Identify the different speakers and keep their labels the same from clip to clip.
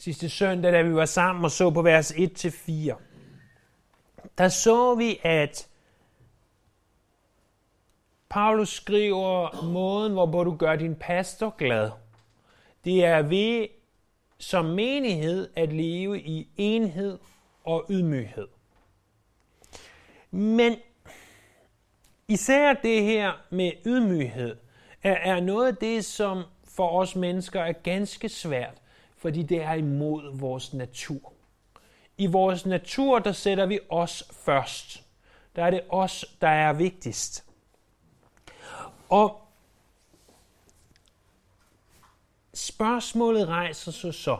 Speaker 1: sidste søndag, da vi var sammen og så på vers 1-4, der så vi, at Paulus skriver måden, hvorpå du gør din pastor glad. Det er ved som menighed at leve i enhed og ydmyghed. Men især det her med ydmyghed er, er noget af det, som for os mennesker er ganske svært, fordi det er imod vores natur. I vores natur, der sætter vi os først. Der er det os, der er vigtigst. Og spørgsmålet rejser sig så,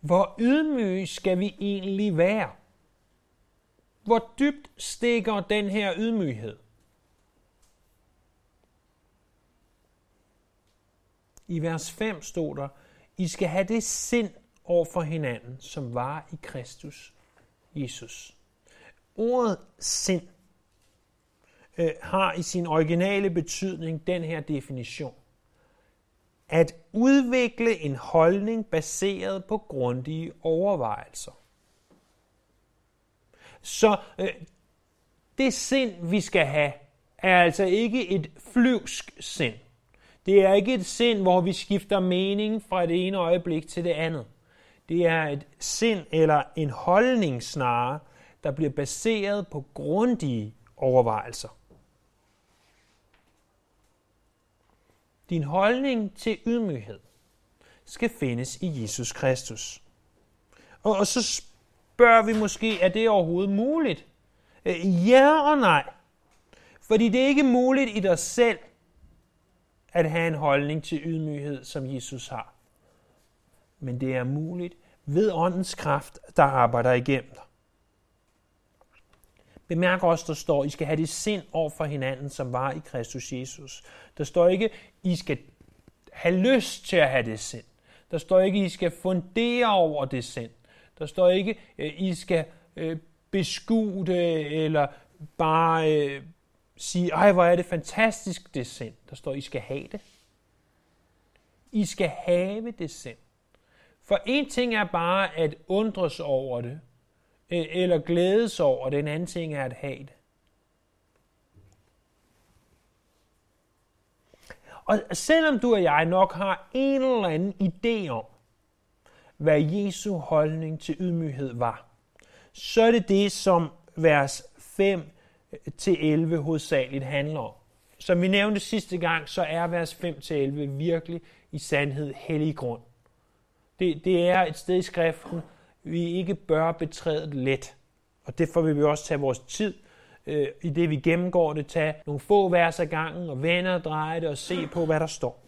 Speaker 1: hvor ydmyge skal vi egentlig være? Hvor dybt stikker den her ydmyghed? I vers 5 stod der, i skal have det sind over for hinanden, som var i Kristus Jesus. Ordet sind øh, har i sin originale betydning den her definition. At udvikle en holdning baseret på grundige overvejelser. Så øh, det sind, vi skal have, er altså ikke et flyvsk sind. Det er ikke et sind, hvor vi skifter mening fra det ene øjeblik til det andet. Det er et sind eller en holdning snarere, der bliver baseret på grundige overvejelser. Din holdning til ydmyghed skal findes i Jesus Kristus. Og, og så spørger vi måske, er det overhovedet muligt? Øh, ja og nej. Fordi det er ikke muligt i dig selv at have en holdning til ydmyghed, som Jesus har. Men det er muligt ved åndens kraft, der arbejder igennem dig. Bemærk også, der står, I skal have det sind over for hinanden, som var i Kristus Jesus. Der står ikke, I skal have lyst til at have det sind. Der står ikke, I skal fundere over det sind. Der står ikke, I skal øh, beskue det, eller bare øh, sige, ej, hvor er det fantastisk, det sind. Der står, I skal have det. I skal have det sind. For en ting er bare at undres over det, øh, eller glædes over det, en anden ting er at have det. Og selvom du og jeg nok har en eller anden idé om, hvad Jesu holdning til ydmyghed var, så er det det, som vers 5 til 11 hovedsageligt handler om. Som vi nævnte sidste gang, så er vers 5 til 11 virkelig i sandhed hellig grund. Det, det er et sted i skriften, vi ikke bør betræde let. Og derfor vil vi også tage vores tid øh, i det, vi gennemgår det, tage nogle få vers ad gangen og vende og dreje det og se på, hvad der står.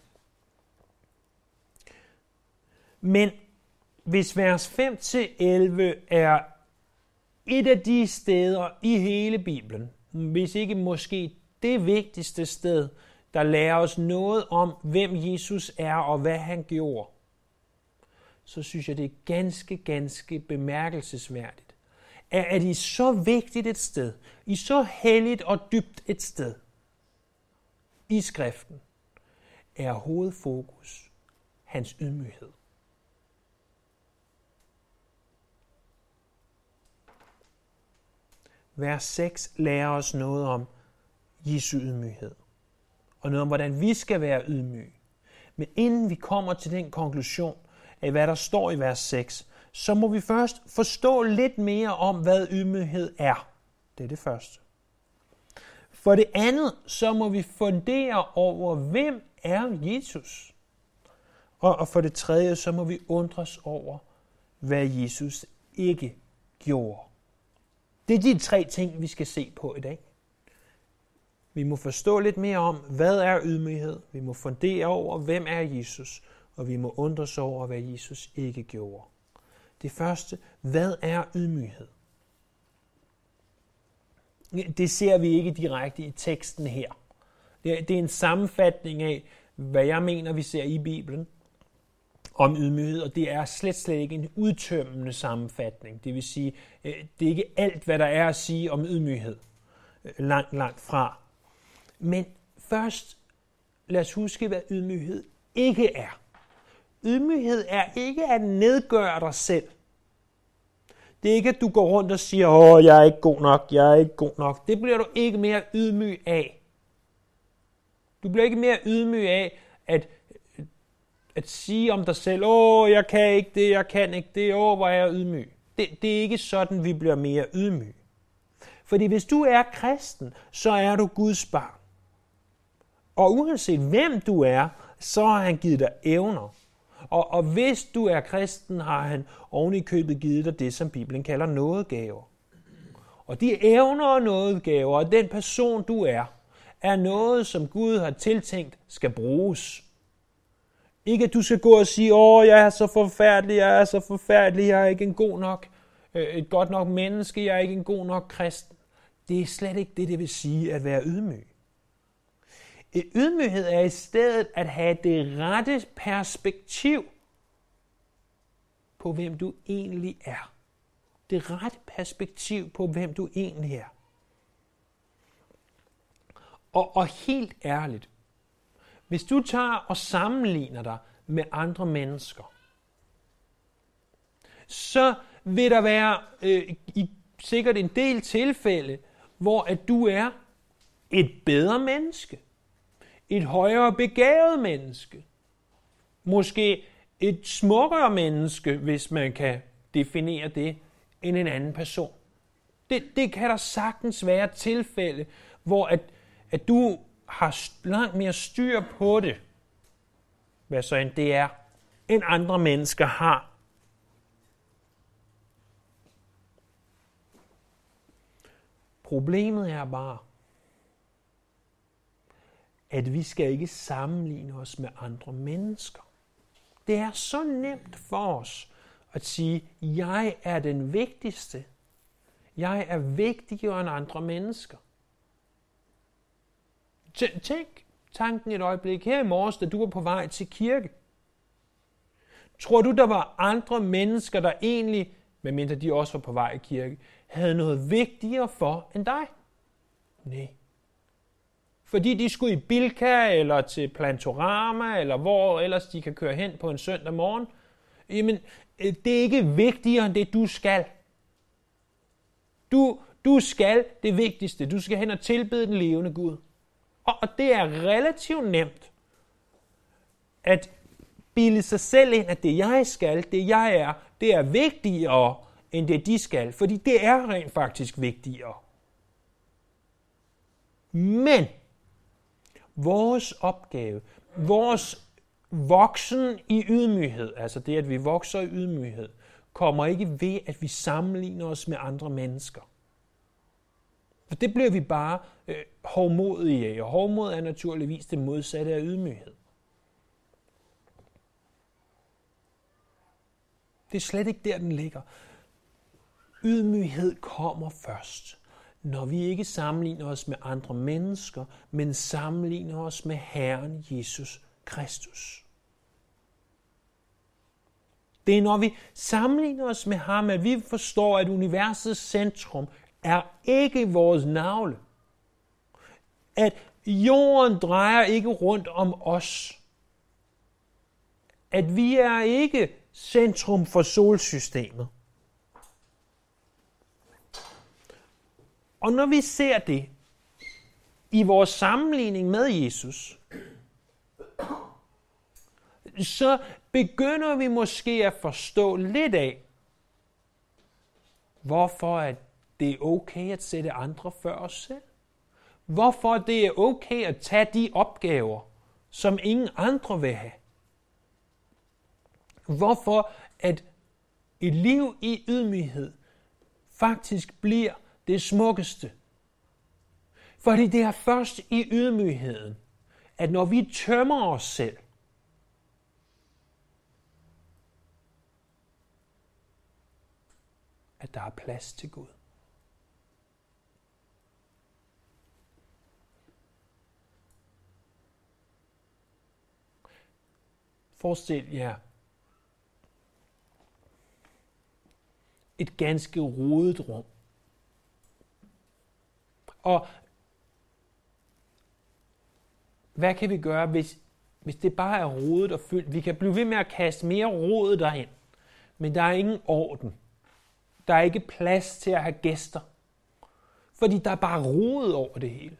Speaker 1: Men hvis vers 5-11 er et af de steder i hele Bibelen, hvis ikke måske det vigtigste sted, der lærer os noget om, hvem Jesus er og hvad han gjorde, så synes jeg, det er ganske, ganske bemærkelsesværdigt, at i så vigtigt et sted, i så helligt og dybt et sted, i skriften, er hovedfokus hans ydmyghed. Vers 6 lærer os noget om Jesu ydmyghed. Og noget om, hvordan vi skal være ydmyge. Men inden vi kommer til den konklusion af, hvad der står i vers 6, så må vi først forstå lidt mere om, hvad ydmyghed er. Det er det første. For det andet, så må vi fundere over, hvem er Jesus? Og, og for det tredje, så må vi undres over, hvad Jesus ikke gjorde. Det er de tre ting, vi skal se på i dag. Vi må forstå lidt mere om, hvad er ydmyghed. Vi må fundere over, hvem er Jesus. Og vi må undres over, hvad Jesus ikke gjorde. Det første, hvad er ydmyghed? Det ser vi ikke direkte i teksten her. Det er en sammenfatning af, hvad jeg mener, vi ser i Bibelen om ydmyghed, og det er slet slet ikke en udtømmende sammenfatning. Det vil sige, øh, det er ikke alt, hvad der er at sige om ydmyghed. Øh, langt, langt fra. Men først, lad os huske, hvad ydmyghed ikke er. ydmyghed er ikke at nedgøre dig selv. Det er ikke, at du går rundt og siger, åh, jeg er ikke god nok, jeg er ikke god nok. Det bliver du ikke mere ydmyg af. Du bliver ikke mere ydmyg af at, at sige om dig selv, åh, jeg kan ikke det, jeg kan ikke det, åh, hvor er jeg ydmyg. Det, det er ikke sådan, vi bliver mere ydmyg. Fordi hvis du er kristen, så er du Guds barn. Og uanset hvem du er, så har han givet dig evner. Og, og hvis du er kristen, har han oven i købet givet dig det, som Bibelen kalder nådegaver. Og de evner og nådegaver, og den person du er, er noget, som Gud har tiltænkt skal bruges. Ikke at du skal gå og sige, åh, jeg er så forfærdelig, jeg er så forfærdelig, jeg er ikke en god nok, øh, et godt nok menneske, jeg er ikke en god nok kristen. Det er slet ikke det, det vil sige at være ydmyg. Et ydmyghed er i stedet at have det rette perspektiv på, hvem du egentlig er. Det rette perspektiv på, hvem du egentlig er. Og, og helt ærligt, hvis du tager og sammenligner dig med andre mennesker, så vil der være øh, i sikkert en del tilfælde, hvor at du er et bedre menneske, et højere begavet menneske, måske et smukkere menneske, hvis man kan definere det, end en anden person. Det, det kan der sagtens være tilfælde, hvor at, at du har langt mere styr på det, hvad så end det er, end andre mennesker har. Problemet er bare, at vi skal ikke sammenligne os med andre mennesker. Det er så nemt for os at sige, jeg er den vigtigste. Jeg er vigtigere end andre mennesker. Tænk tanken et øjeblik her i morges, da du var på vej til kirke. Tror du, der var andre mennesker, der egentlig, medmindre de også var på vej i kirke, havde noget vigtigere for end dig? Nej. Fordi de skulle i Bilka, eller til Plantorama, eller hvor ellers de kan køre hen på en søndag morgen. Jamen, øh, det er ikke vigtigere end det, du skal. Du, du skal det vigtigste. Du skal hen og tilbede den levende Gud. Og det er relativt nemt at bilde sig selv ind, at det jeg skal, det jeg er, det er vigtigere end det de skal. Fordi det er rent faktisk vigtigere. Men vores opgave, vores voksen i ydmyghed, altså det, at vi vokser i ydmyghed, kommer ikke ved, at vi sammenligner os med andre mennesker. For det bliver vi bare øh, hårdmodige af, og hårdmod er naturligvis det modsatte af ydmyghed. Det er slet ikke der, den ligger. Ydmyghed kommer først, når vi ikke sammenligner os med andre mennesker, men sammenligner os med Herren Jesus Kristus. Det er, når vi sammenligner os med ham, at vi forstår, at universets centrum er ikke vores navle. At jorden drejer ikke rundt om os. At vi er ikke centrum for solsystemet. Og når vi ser det i vores sammenligning med Jesus, så begynder vi måske at forstå lidt af, hvorfor at det er okay at sætte andre før os selv. Hvorfor det er okay at tage de opgaver, som ingen andre vil have. Hvorfor at et liv i ydmyghed faktisk bliver det smukkeste. Fordi det er først i ydmygheden, at når vi tømmer os selv, at der er plads til Gud. Forestil jer et ganske rodet rum. Og hvad kan vi gøre, hvis hvis det bare er rodet og fyldt, vi kan blive ved med at kaste mere rod derind, men der er ingen orden. Der er ikke plads til at have gæster. Fordi der er bare rodet over det hele.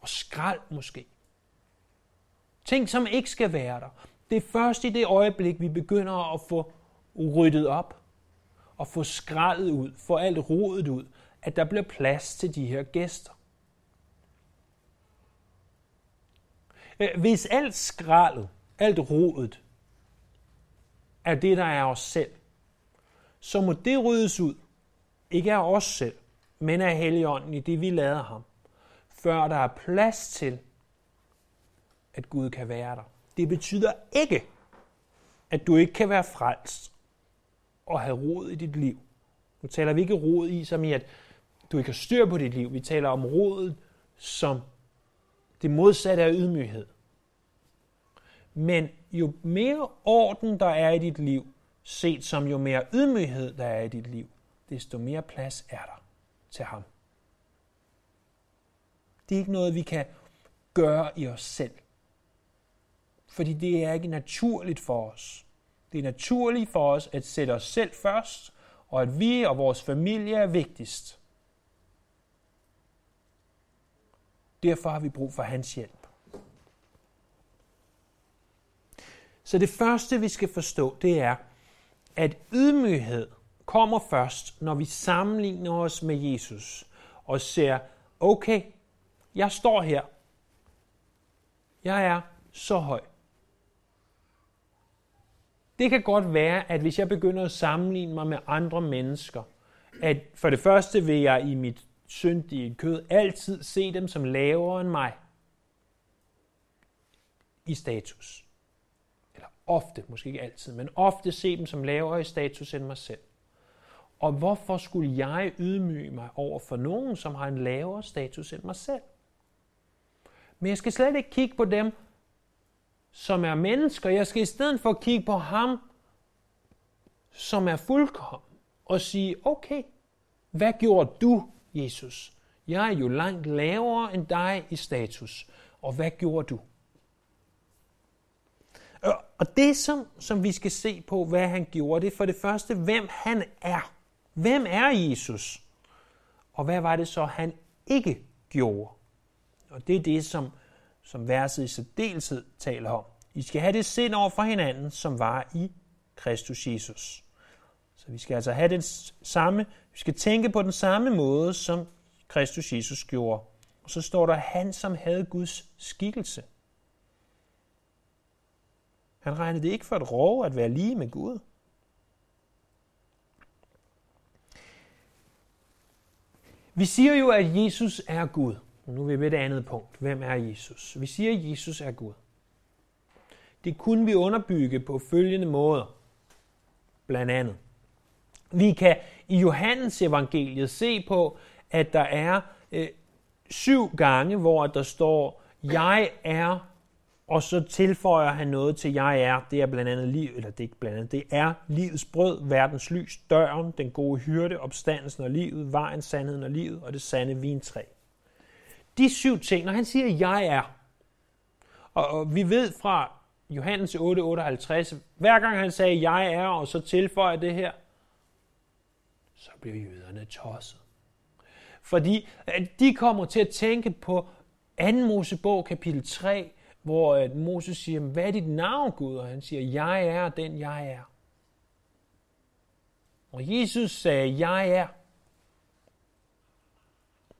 Speaker 1: Og skrald måske. Ting, som ikke skal være der. Det er først i det øjeblik, vi begynder at få ryddet op og få skraldet ud, få alt rodet ud, at der bliver plads til de her gæster. Øh, hvis alt skraldet, alt rodet, er det, der er os selv, så må det ryddes ud, ikke af os selv, men af Helligånden i det, vi lader ham, før der er plads til, at Gud kan være der. Det betyder ikke, at du ikke kan være frelst og have rod i dit liv. Nu taler vi ikke rod i, som i, at du ikke har styr på dit liv. Vi taler om rodet som det modsatte af ydmyghed. Men jo mere orden der er i dit liv, set som jo mere ydmyghed der er i dit liv, desto mere plads er der til ham. Det er ikke noget, vi kan gøre i os selv. Fordi det er ikke naturligt for os. Det er naturligt for os at sætte os selv først, og at vi og vores familie er vigtigst. Derfor har vi brug for hans hjælp. Så det første, vi skal forstå, det er, at ydmyghed kommer først, når vi sammenligner os med Jesus og ser, okay, jeg står her. Jeg er så høj. Det kan godt være, at hvis jeg begynder at sammenligne mig med andre mennesker, at for det første vil jeg i mit syndige kød altid se dem som lavere end mig i status. Eller ofte, måske ikke altid, men ofte se dem som lavere i status end mig selv. Og hvorfor skulle jeg ydmyge mig over for nogen, som har en lavere status end mig selv? Men jeg skal slet ikke kigge på dem, som er mennesker. Jeg skal i stedet for kigge på ham, som er fuldkommen, og sige, okay, hvad gjorde du, Jesus? Jeg er jo langt lavere end dig i status. Og hvad gjorde du? Og det, som, som vi skal se på, hvad han gjorde, det er for det første, hvem han er. Hvem er Jesus? Og hvad var det så, han ikke gjorde? Og det er det, som, som verset i særdeleshed taler om. I skal have det sind over for hinanden, som var i Kristus Jesus. Så vi skal altså have den samme, vi skal tænke på den samme måde, som Kristus Jesus gjorde. Og så står der, han som havde Guds skikkelse. Han regnede det ikke for et rov at være lige med Gud. Vi siger jo, at Jesus er Gud. Nu er vi ved det andet punkt. Hvem er Jesus? Vi siger, at Jesus er Gud. Det kunne vi underbygge på følgende måder. Blandt andet. Vi kan i Johannes evangeliet se på, at der er øh, syv gange, hvor der står, jeg er, og så tilføjer han noget til, jeg er. Det er blandt andet liv, eller det er ikke blandt andet, det er livets brød, verdens lys, døren, den gode hyrde, opstandelsen og livet, vejen, sandheden og livet, og det sande vintræ. De syv ting, når han siger, jeg er, og, og vi ved fra Johannes 8:58, hver gang han sagde, jeg er, og så tilføjer det her, så bliver jøderne tosset. Fordi de kommer til at tænke på 2. Mosebog kapitel 3, hvor Moses siger, hvad er dit navn, Gud? Og han siger, jeg er den, jeg er. Og Jesus sagde, jeg er.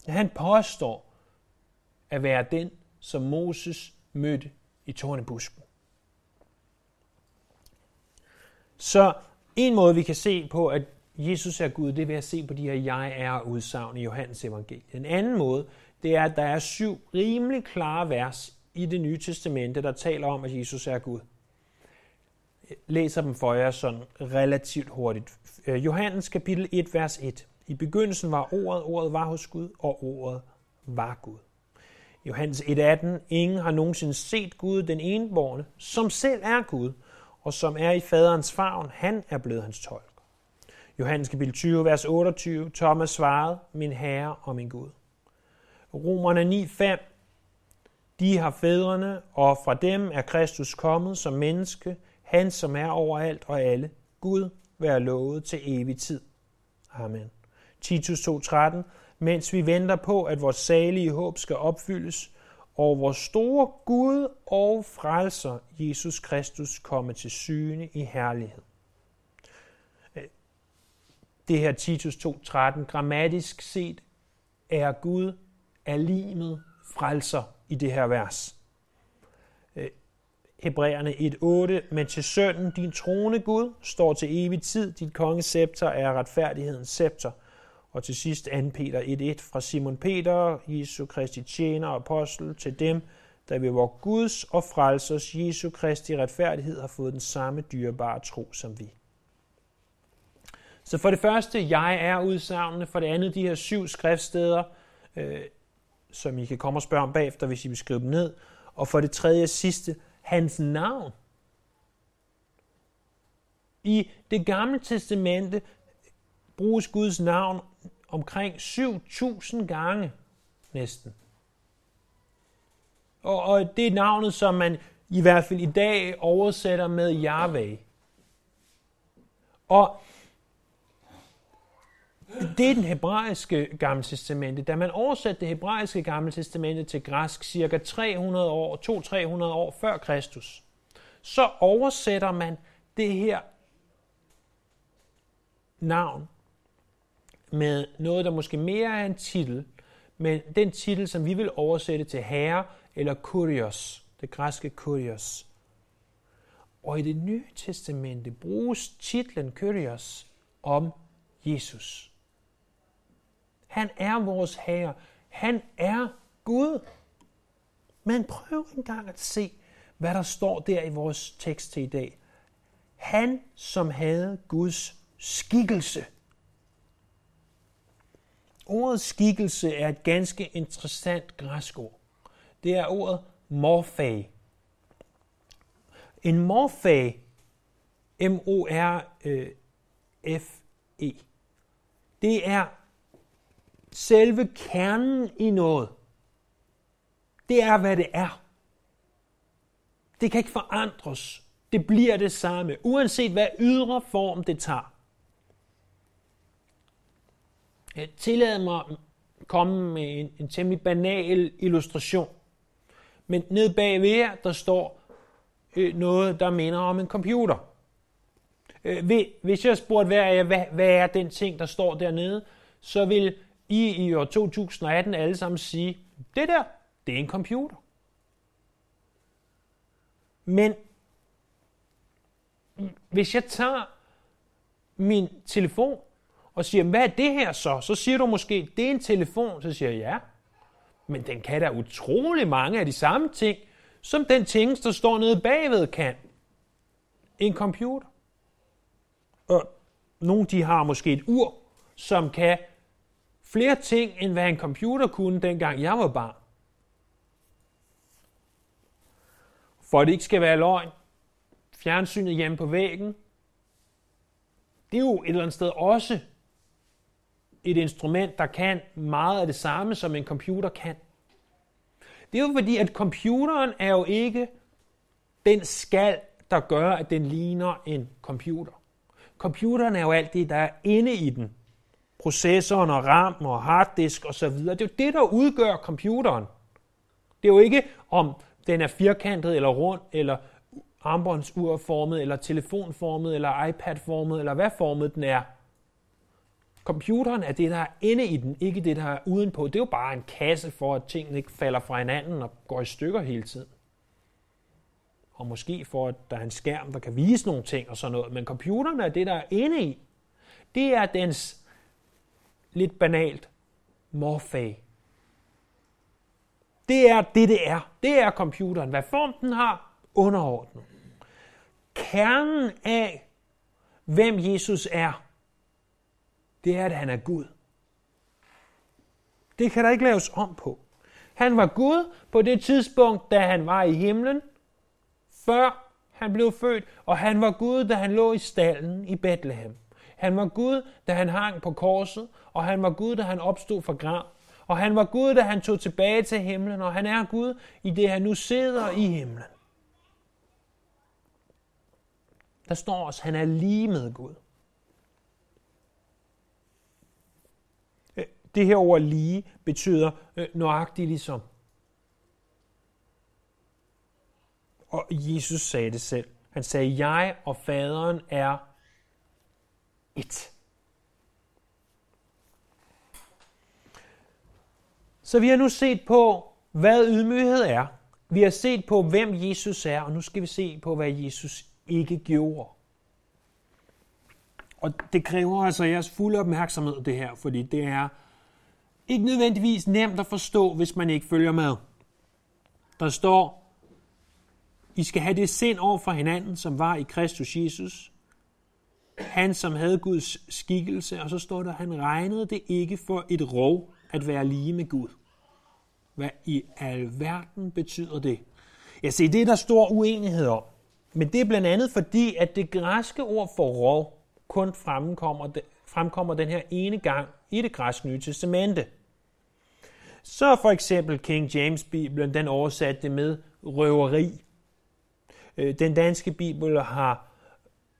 Speaker 1: Han påstår at være den, som Moses mødte i tårnebusken. Så en måde, vi kan se på, at Jesus er Gud, det er ved at se på de her jeg er udsagn i Johannes evangelie. En anden måde, det er, at der er syv rimelig klare vers i det nye testamente, der taler om, at Jesus er Gud. Jeg læser dem for jer sådan relativt hurtigt. Øh, Johannes kapitel 1, vers 1. I begyndelsen var ordet, ordet var hos Gud, og ordet var Gud. Johannes 1.18. Ingen har nogensinde set Gud, den enborne, som selv er Gud, og som er i faderens favn. Han er blevet hans tolk. Johannes kapitel 20, vers 28. Thomas svarede, min Herre og min Gud. Romerne 9.5. De har fædrene, og fra dem er Kristus kommet som menneske, han som er overalt og alle. Gud være lovet til evig tid. Amen. Titus 2.13 mens vi venter på, at vores salige håb skal opfyldes, og vores store Gud og frelser, Jesus Kristus, komme til syne i herlighed. Det her Titus 2.13, grammatisk set er Gud alimet frelser i det her vers. Hebræerne 1.8, men til sønnen, din trone Gud, står til evig tid, dit kongescepter er retfærdighedens scepter. Og til sidst 2. Peter 1.1 fra Simon Peter, Jesu Kristi tjener og apostel, til dem, der ved vor Guds og frelsers Jesu Kristi retfærdighed har fået den samme dyrebare tro som vi. Så for det første, jeg er udsagnende. For det andet, de her syv skriftsteder, øh, som I kan komme og spørge om bagefter, hvis I vil skrive dem ned. Og for det tredje og sidste, hans navn. I det gamle testamente bruges Guds navn omkring 7.000 gange næsten. Og, og det er navnet, som man i hvert fald i dag oversætter med Yahweh. Og det er den hebraiske gamle testamente. Da man oversatte det hebraiske gamle testamente til græsk cirka 300 år, 200-300 år før Kristus, så oversætter man det her navn med noget, der måske mere er en titel, men den titel, som vi vil oversætte til herre eller kurios, det græske kurios. Og i det nye testamente bruges titlen kurios om Jesus. Han er vores herre. Han er Gud. Men prøv engang at se, hvad der står der i vores tekst til i dag. Han, som havde Guds skikkelse. Ordet skikkelse er et ganske interessant græsk ord. Det er ordet morfag. En morfag, M-O-R-F-E, det er selve kernen i noget. Det er, hvad det er. Det kan ikke forandres. Det bliver det samme, uanset hvad ydre form det tager. Øh, jeg tillader mig at komme med en, en temmelig banal illustration. Men ned bagved her, der står øh, noget, der minder om en computer. Øh, hvis jeg spurgte hver af jer, hvad, hvad er den ting, der står dernede, så vil I i år 2018 alle sammen sige, det der, det er en computer. Men hvis jeg tager min telefon og siger, hvad er det her så? Så siger du måske, det er en telefon. Så siger jeg, ja. Men den kan da utrolig mange af de samme ting, som den ting, der står nede bagved kan. En computer. Og nogle de har måske et ur, som kan flere ting, end hvad en computer kunne, dengang jeg var barn. For at det ikke skal være løgn, fjernsynet hjemme på væggen, det er jo et eller andet sted også et instrument, der kan meget af det samme, som en computer kan. Det er jo fordi, at computeren er jo ikke den skal, der gør, at den ligner en computer. Computeren er jo alt det, der er inde i den. Processoren og RAM og harddisk osv. Det er jo det, der udgør computeren. Det er jo ikke, om den er firkantet eller rund, eller armbåndsurformet, eller telefonformet, eller iPad-formet, eller hvad formet den er. Computeren er det, der er inde i den, ikke det, der er udenpå. Det er jo bare en kasse for, at tingene ikke falder fra hinanden og går i stykker hele tiden. Og måske for, at der er en skærm, der kan vise nogle ting og sådan noget. Men computeren er det, der er inde i. Det er dens lidt banalt morfag. Det er det, det er. Det er computeren. Hvad form den har, underordnet. Kernen af, hvem Jesus er, det er, at han er Gud. Det kan der ikke laves om på. Han var Gud på det tidspunkt, da han var i himlen, før han blev født, og han var Gud, da han lå i stallen i Bethlehem. Han var Gud, da han hang på korset, og han var Gud, da han opstod fra grav. Og han var Gud, da han tog tilbage til himlen, og han er Gud i det, han nu sidder i himlen. Der står også, at han er lige med Gud. Øh, det her ord lige betyder øh, nøjagtigt ligesom. Og Jesus sagde det selv. Han sagde, jeg og faderen er et. Så vi har nu set på, hvad ydmyghed er. Vi har set på, hvem Jesus er, og nu skal vi se på, hvad Jesus ikke gjorde. Og det kræver altså jeres fulde opmærksomhed, det her, fordi det er ikke nødvendigvis nemt at forstå, hvis man ikke følger med. Der står, I skal have det sind over for hinanden, som var i Kristus Jesus. Han, som havde Guds skikkelse, og så står der, han regnede det ikke for et rov at være lige med Gud. Hvad i alverden betyder det? Jeg ser, det er der stor uenighed om. Men det er blandt andet fordi, at det græske ord for rov kun fremkommer, fremkommer den her ene gang i det græske nye testamente. Så for eksempel King James Bibelen, den oversatte det med røveri. Øh, den danske bibel har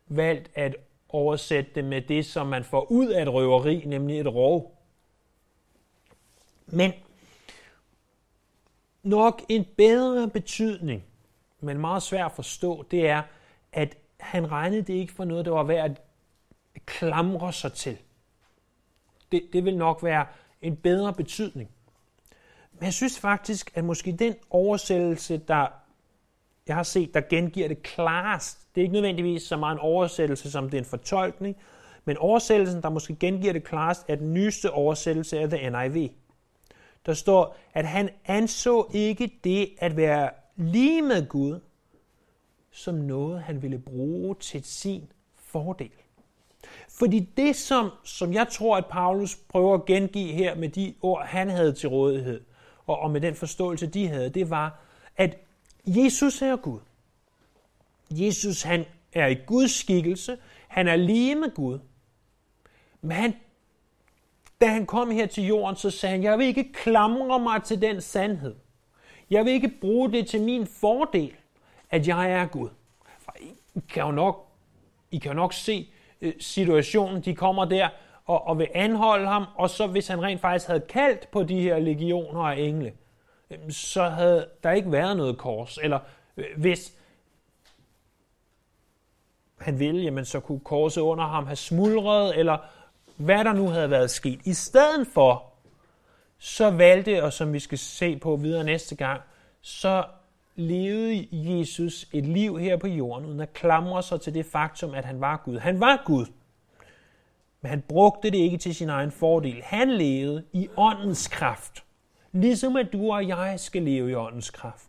Speaker 1: valgt at oversætte det med det, som man får ud af et røveri, nemlig et rov. Men nok en bedre betydning, men meget svært at forstå, det er, at han regnede det ikke for noget, der var værd at klamre sig til. Det, det vil nok være en bedre betydning. Men jeg synes faktisk, at måske den oversættelse, der jeg har set, der gengiver det klarest, det er ikke nødvendigvis så meget en oversættelse, som det er en fortolkning, men oversættelsen, der måske gengiver det klarest, er den nyeste oversættelse af The NIV. Der står, at han anså ikke det at være lige med Gud, som noget, han ville bruge til sin fordel. Fordi det, som, som jeg tror, at Paulus prøver at gengive her med de ord, han havde til rådighed, og, og med den forståelse, de havde, det var, at Jesus er Gud. Jesus, han er i Guds skikkelse. Han er lige med Gud. Men han, da han kom her til jorden, så sagde han, jeg vil ikke klamre mig til den sandhed. Jeg vil ikke bruge det til min fordel, at jeg er Gud. For I kan jo nok, I kan jo nok se øh, situationen. De kommer der og, og vil anholde ham, og så hvis han rent faktisk havde kaldt på de her legioner af engle, øhm, så havde der ikke været noget kors. Eller øh, hvis han ville, jamen så kunne korset under ham have smuldret, eller hvad der nu havde været sket. I stedet for, så valgte, og som vi skal se på videre næste gang, så levede Jesus et liv her på jorden, uden at klamre sig til det faktum, at han var Gud. Han var Gud, men han brugte det ikke til sin egen fordel. Han levede i åndens kraft, ligesom at du og jeg skal leve i åndens kraft.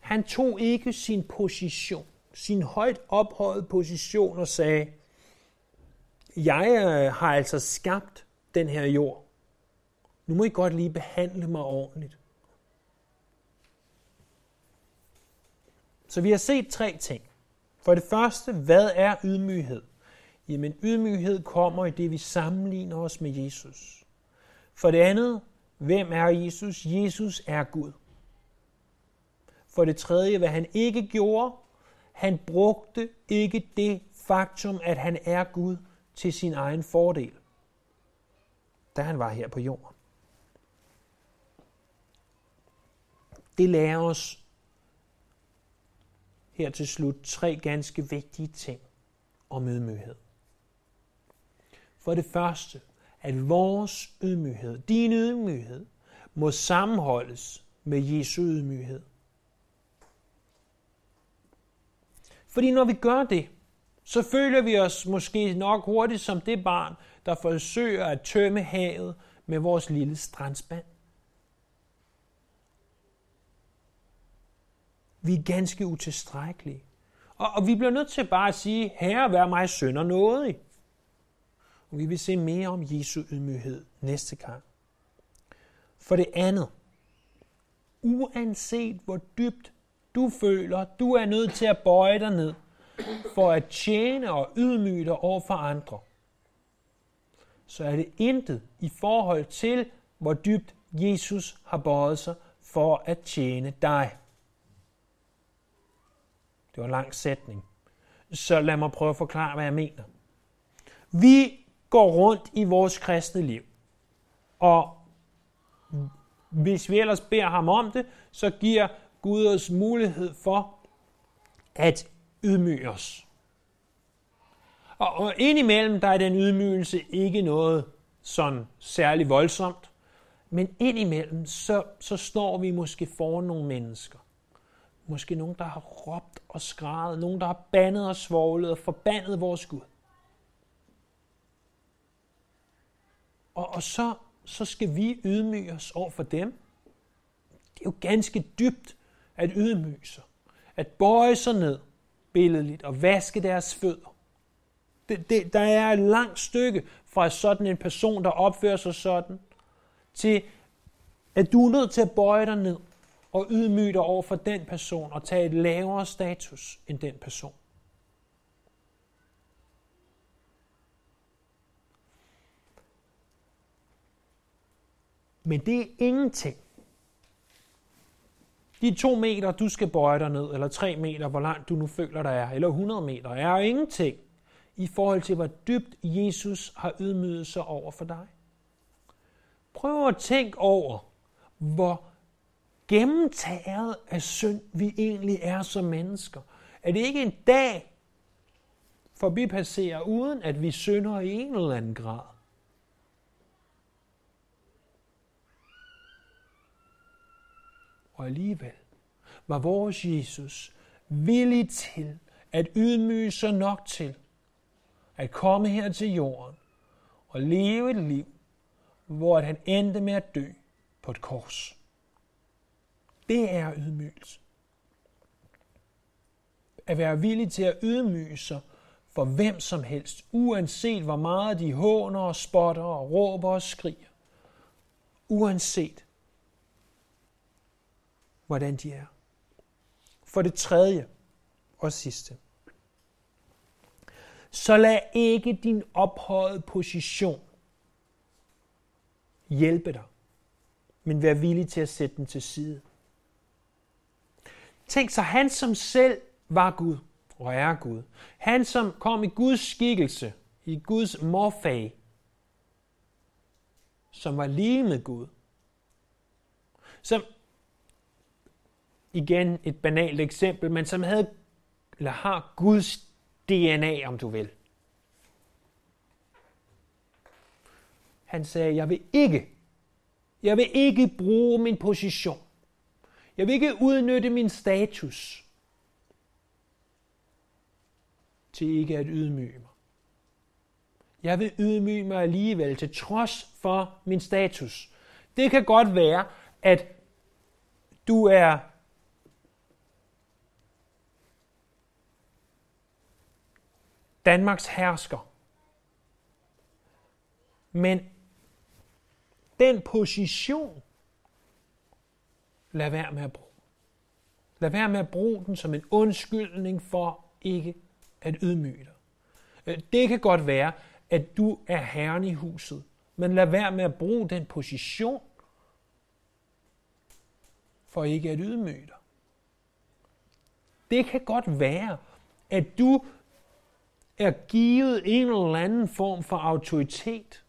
Speaker 1: Han tog ikke sin position, sin højt ophøjede position og sagde, jeg øh, har altså skabt den her jord. Nu må I godt lige behandle mig ordentligt. Så vi har set tre ting. For det første, hvad er ydmyghed? Jamen ydmyghed kommer i det, vi sammenligner os med Jesus. For det andet, hvem er Jesus? Jesus er Gud. For det tredje, hvad han ikke gjorde, han brugte ikke det faktum, at han er Gud, til sin egen fordel, da han var her på jorden. Det lærer os her til slut tre ganske vigtige ting om ydmyghed. For det første, at vores ydmyghed, din ydmyghed, må sammenholdes med Jesu ydmyghed. Fordi når vi gør det, så føler vi os måske nok hurtigt som det barn, der forsøger at tømme havet med vores lille strandspand. Vi er ganske utilstrækkelige. Og, og vi bliver nødt til bare at sige, herre, vær mig sønder nådig. Og vi vil se mere om Jesu ydmyghed næste gang. For det andet, uanset hvor dybt du føler, du er nødt til at bøje dig ned, for at tjene og ydmyge dig over for andre, så er det intet i forhold til, hvor dybt Jesus har bøjet sig for at tjene dig. Det var en lang sætning. Så lad mig prøve at forklare, hvad jeg mener. Vi går rundt i vores kristne liv, og hvis vi ellers beder ham om det, så giver Gud os mulighed for at ydmyge os. Og, og indimellem, der er den ydmygelse ikke noget sådan særlig voldsomt, men indimellem, så, så står vi måske foran nogle mennesker. Måske nogen, der har råbt og skrevet, nogen, der har bandet og svoglet og forbandet vores Gud. Og, og så, så skal vi ydmyge os over for dem. Det er jo ganske dybt at ydmyge sig. At bøje sig ned billedligt og vaske deres fødder. Det, det, der er et langt stykke fra sådan en person, der opfører sig sådan, til at du er nødt til at bøje dig ned og ydmyg dig over for den person og tage et lavere status end den person. Men det er ingenting. De to meter, du skal bøje dig ned, eller tre meter, hvor langt du nu føler der er, eller 100 meter, er jo ingenting i forhold til, hvor dybt Jesus har ydmyget sig over for dig. Prøv at tænke over, hvor gennemtaget af synd vi egentlig er som mennesker. Er det ikke en dag forbipasserer, uden at vi synder i en eller anden grad? Og alligevel var vores Jesus villig til at ydmyge sig nok til at komme her til jorden og leve et liv, hvor han endte med at dø på et kors. Det er ydmygelse. At være villig til at ydmyge sig for hvem som helst, uanset hvor meget de håner og spotter og råber og skriger. Uanset hvordan de er. For det tredje og sidste. Så lad ikke din ophøjede position hjælpe dig, men vær villig til at sætte den til side. Tænk så, han som selv var Gud og er Gud. Han som kom i Guds skikkelse, i Guds morfag, som var lige med Gud. Som, igen et banalt eksempel, men som havde, eller har Guds DNA, om du vil. Han sagde, jeg vil ikke, jeg vil ikke bruge min position. Jeg vil ikke udnytte min status til ikke at ydmyge mig. Jeg vil ydmyge mig alligevel til trods for min status. Det kan godt være, at du er Danmarks hersker. Men den position, lad være med at bruge. Lad være med at bruge den som en undskyldning for ikke at ydmyge dig. Øh, det kan godt være, at du er herren i huset, men lad være med at bruge den position for ikke at ydmyge dig. Det kan godt være, at du er givet en eller anden form for autoritet.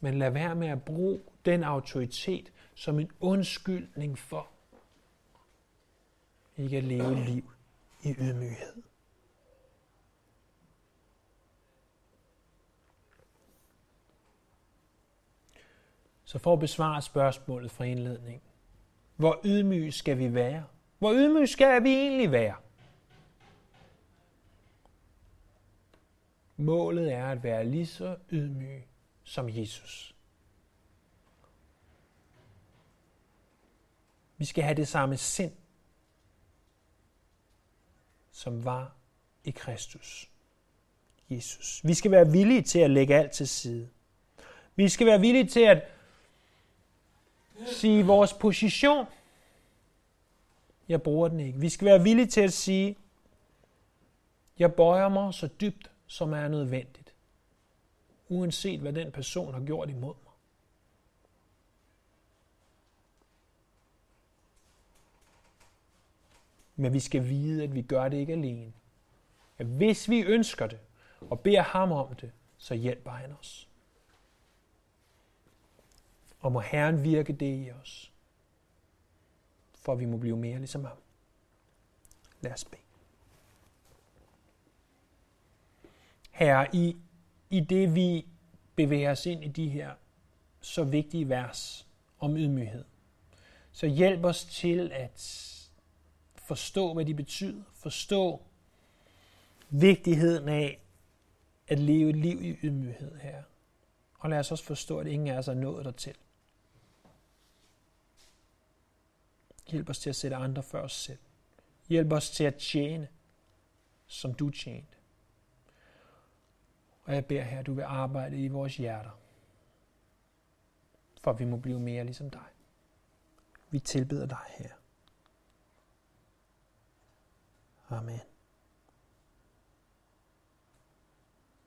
Speaker 1: Men lad være med at bruge den autoritet som en undskyldning for ikke at leve liv i ydmyghed. Så for at besvare spørgsmålet fra indledningen, Hvor ydmyg skal vi være? Hvor ydmyg skal vi egentlig være? Målet er at være lige så ydmyg som Jesus. Vi skal have det samme sind, som var i Kristus. Jesus. Vi skal være villige til at lægge alt til side. Vi skal være villige til at sige vores position. Jeg bruger den ikke. Vi skal være villige til at sige, Jeg bøjer mig så dybt, som er nødvendigt, uanset hvad den person har gjort imod mig. Men vi skal vide, at vi gør det ikke alene. At hvis vi ønsker det, og beder ham om det, så hjælper han os. Og må Herren virke det i os, for vi må blive mere ligesom ham. Lad os bede. Herre, i, i det vi bevæger os ind i de her så vigtige vers om ydmyghed, så hjælp os til at forstå, hvad de betyder, forstå vigtigheden af at leve et liv i ydmyghed her. Og lad os også forstå, at ingen af os er nået dertil. Hjælp os til at sætte andre før os selv. Hjælp os til at tjene, som du tjente. Og jeg beder her, at du vil arbejde i vores hjerter, for at vi må blive mere ligesom dig. Vi tilbeder dig her. Amen.